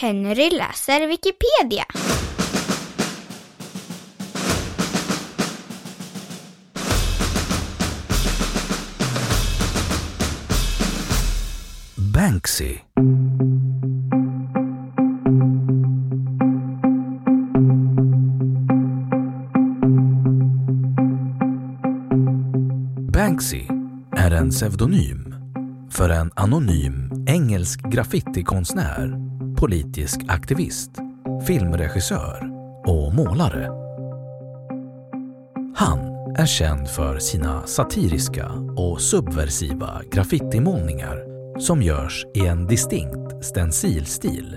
Henry läser Wikipedia. Banksy. Banksy är en pseudonym för en anonym engelsk graffitikonstnär, politisk aktivist, filmregissör och målare. Han är känd för sina satiriska och subversiva graffitimålningar som görs i en distinkt stencilstil.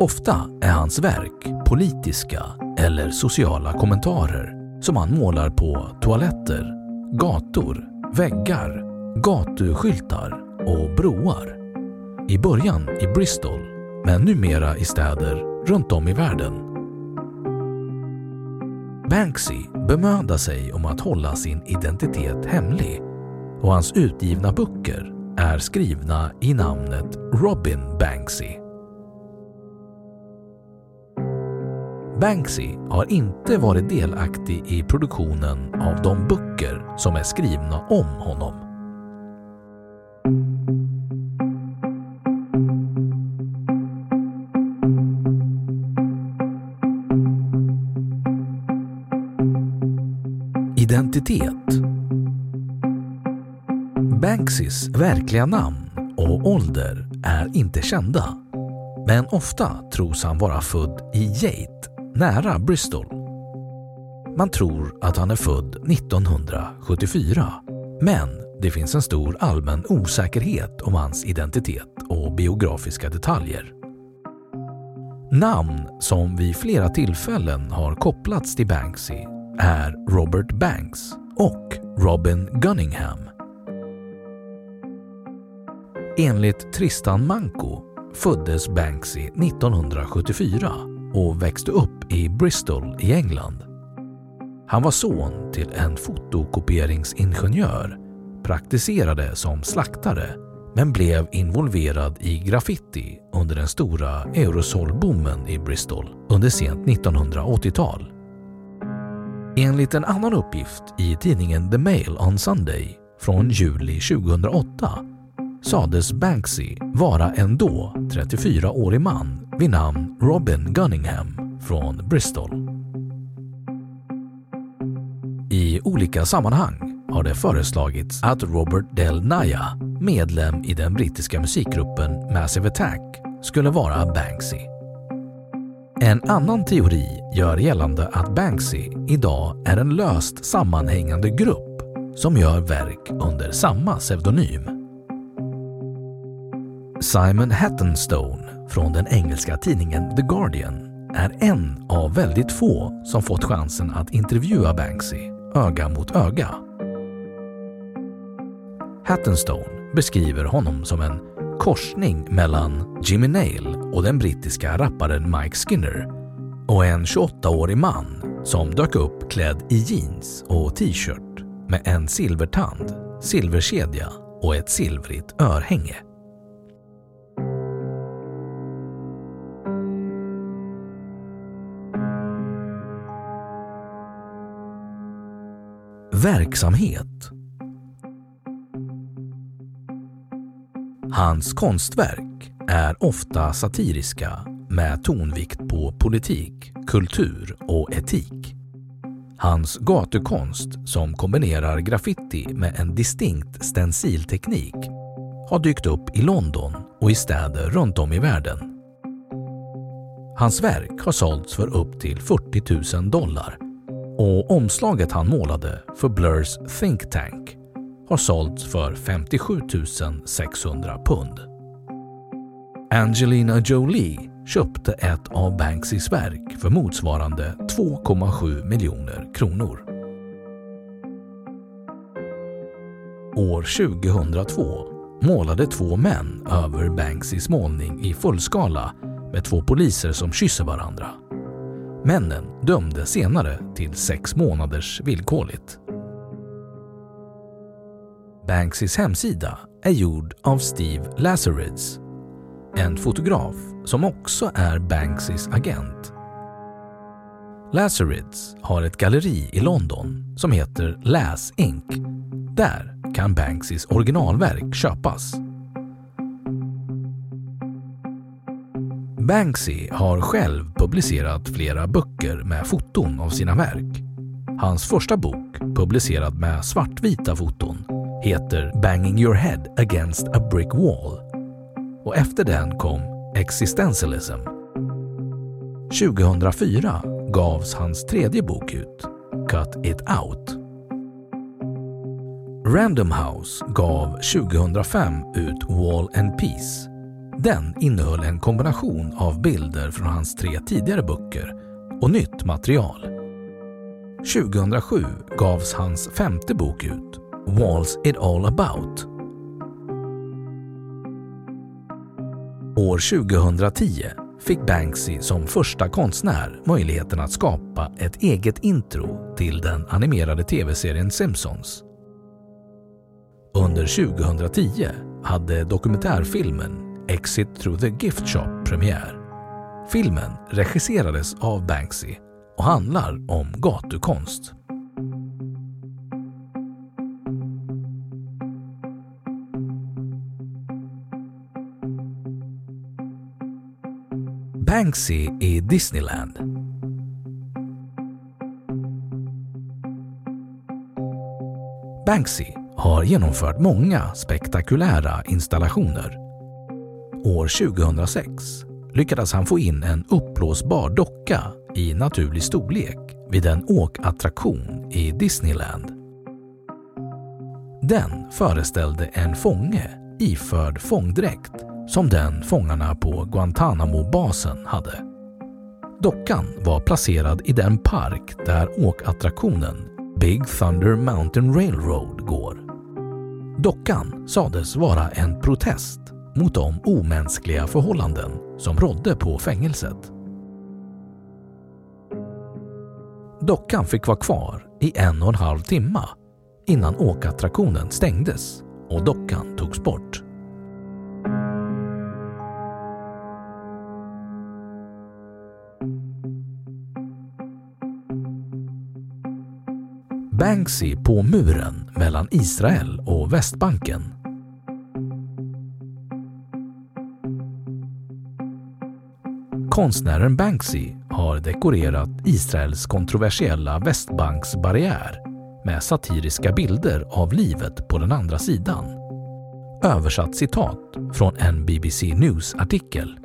Ofta är hans verk politiska eller sociala kommentarer som han målar på toaletter, gator, väggar, gatuskyltar och broar. I början i Bristol, men numera i städer runt om i världen. Banksy bemödar sig om att hålla sin identitet hemlig och hans utgivna böcker är skrivna i namnet Robin Banksy. Banksy har inte varit delaktig i produktionen av de böcker som är skrivna om honom. Identitet Banksys verkliga namn och ålder är inte kända, men ofta tros han vara född i Yate, nära Bristol. Man tror att han är född 1974, men det finns en stor allmän osäkerhet om hans identitet och biografiska detaljer. Namn som vid flera tillfällen har kopplats till Banksy är Robert Banks och Robin Gunningham. Enligt Tristan Manko föddes Banksy 1974 och växte upp i Bristol i England. Han var son till en fotokopieringsingenjör, praktiserade som slaktare men blev involverad i graffiti under den stora Eurosol-boomen i Bristol under sent 1980-tal. Enligt en annan uppgift i tidningen The Mail on Sunday från juli 2008 sades Banksy vara en då 34-årig man vid namn Robin Gunningham från Bristol. I olika sammanhang har det föreslagits att Robert Del Naya, medlem i den brittiska musikgruppen Massive Attack, skulle vara Banksy. En annan teori gör gällande att Banksy idag är en löst sammanhängande grupp som gör verk under samma pseudonym. Simon Hattenstone från den engelska tidningen The Guardian är en av väldigt få som fått chansen att intervjua Banksy öga mot öga. Hattenstone beskriver honom som en korsning mellan Jimmy Nail och den brittiska rapparen Mike Skinner och en 28-årig man som dök upp klädd i jeans och t-shirt med en silvertand, silverkedja och ett silvrigt örhänge. Verksamhet Hans konstverk är ofta satiriska med tonvikt på politik, kultur och etik. Hans gatukonst, som kombinerar graffiti med en distinkt stencilteknik, har dykt upp i London och i städer runt om i världen. Hans verk har sålts för upp till 40 000 dollar och omslaget han målade för Blurs Think Tank har sålts för 57 600 pund. Angelina Jolie köpte ett av Banksys verk för motsvarande 2,7 miljoner kronor. År 2002 målade två män över Banksys målning i fullskala med två poliser som kysser varandra. Männen dömdes senare till sex månaders villkorligt. Banksys hemsida är gjord av Steve Lazarids, en fotograf som också är Banksys agent. Lazarids har ett galleri i London som heter Las Inc. Där kan Banksys originalverk köpas. Banksy har själv publicerat flera böcker med foton av sina verk. Hans första bok, publicerad med svartvita foton, heter Banging your head against a brick wall och efter den kom Existentialism. 2004 gavs hans tredje bok ut, Cut It Out. Random House gav 2005 ut Wall and Peace. Den innehöll en kombination av bilder från hans tre tidigare böcker och nytt material. 2007 gavs hans femte bok ut, Walls It All About? År 2010 fick Banksy som första konstnär möjligheten att skapa ett eget intro till den animerade tv-serien Simpsons. Under 2010 hade dokumentärfilmen Exit through the Gift Shop premiär. Filmen regisserades av Banksy och handlar om gatukonst. Banksy i Disneyland. Banksy har genomfört många spektakulära installationer. År 2006 lyckades han få in en uppblåsbar docka i naturlig storlek vid en åkattraktion i Disneyland. Den föreställde en fånge iförd fångdräkt som den fångarna på Guantanamo-basen hade. Dockan var placerad i den park där åkattraktionen Big Thunder Mountain Railroad går. Dockan sades vara en protest mot de omänskliga förhållanden som rådde på fängelset. Dockan fick vara kvar i en och en halv timme innan åkattraktionen stängdes och dockan togs bort. Banksy på muren mellan Israel och Västbanken. Konstnären Banksy har dekorerat Israels kontroversiella Västbanksbarriär med satiriska bilder av livet på den andra sidan. Översatt citat från en BBC News-artikel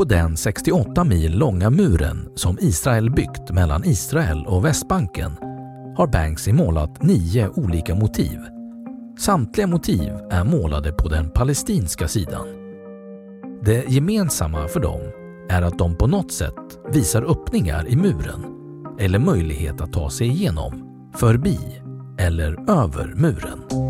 på den 68 mil långa muren som Israel byggt mellan Israel och Västbanken har Banksy målat nio olika motiv. Samtliga motiv är målade på den palestinska sidan. Det gemensamma för dem är att de på något sätt visar öppningar i muren eller möjlighet att ta sig igenom, förbi eller över muren.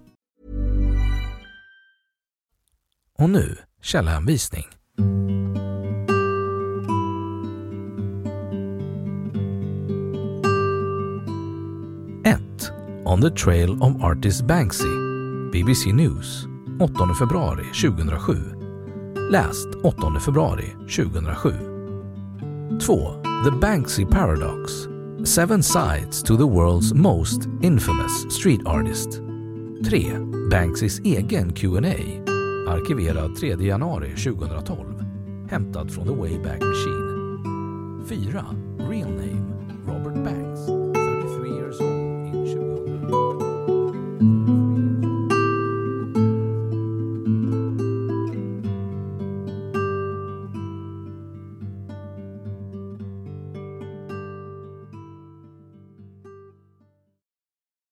Och nu källhänvisning. On the Trail of Artist Banksy, BBC News, 8 februari 2007. Läst 8 februari 2007. 2. The Banksy Paradox. Seven sides to the world's most infamous street artist. 3. Banksys egen Q&A Arkiverad 3 januari 2012. Hämtad från The Wayback Machine. 4. Real Name Robert Banks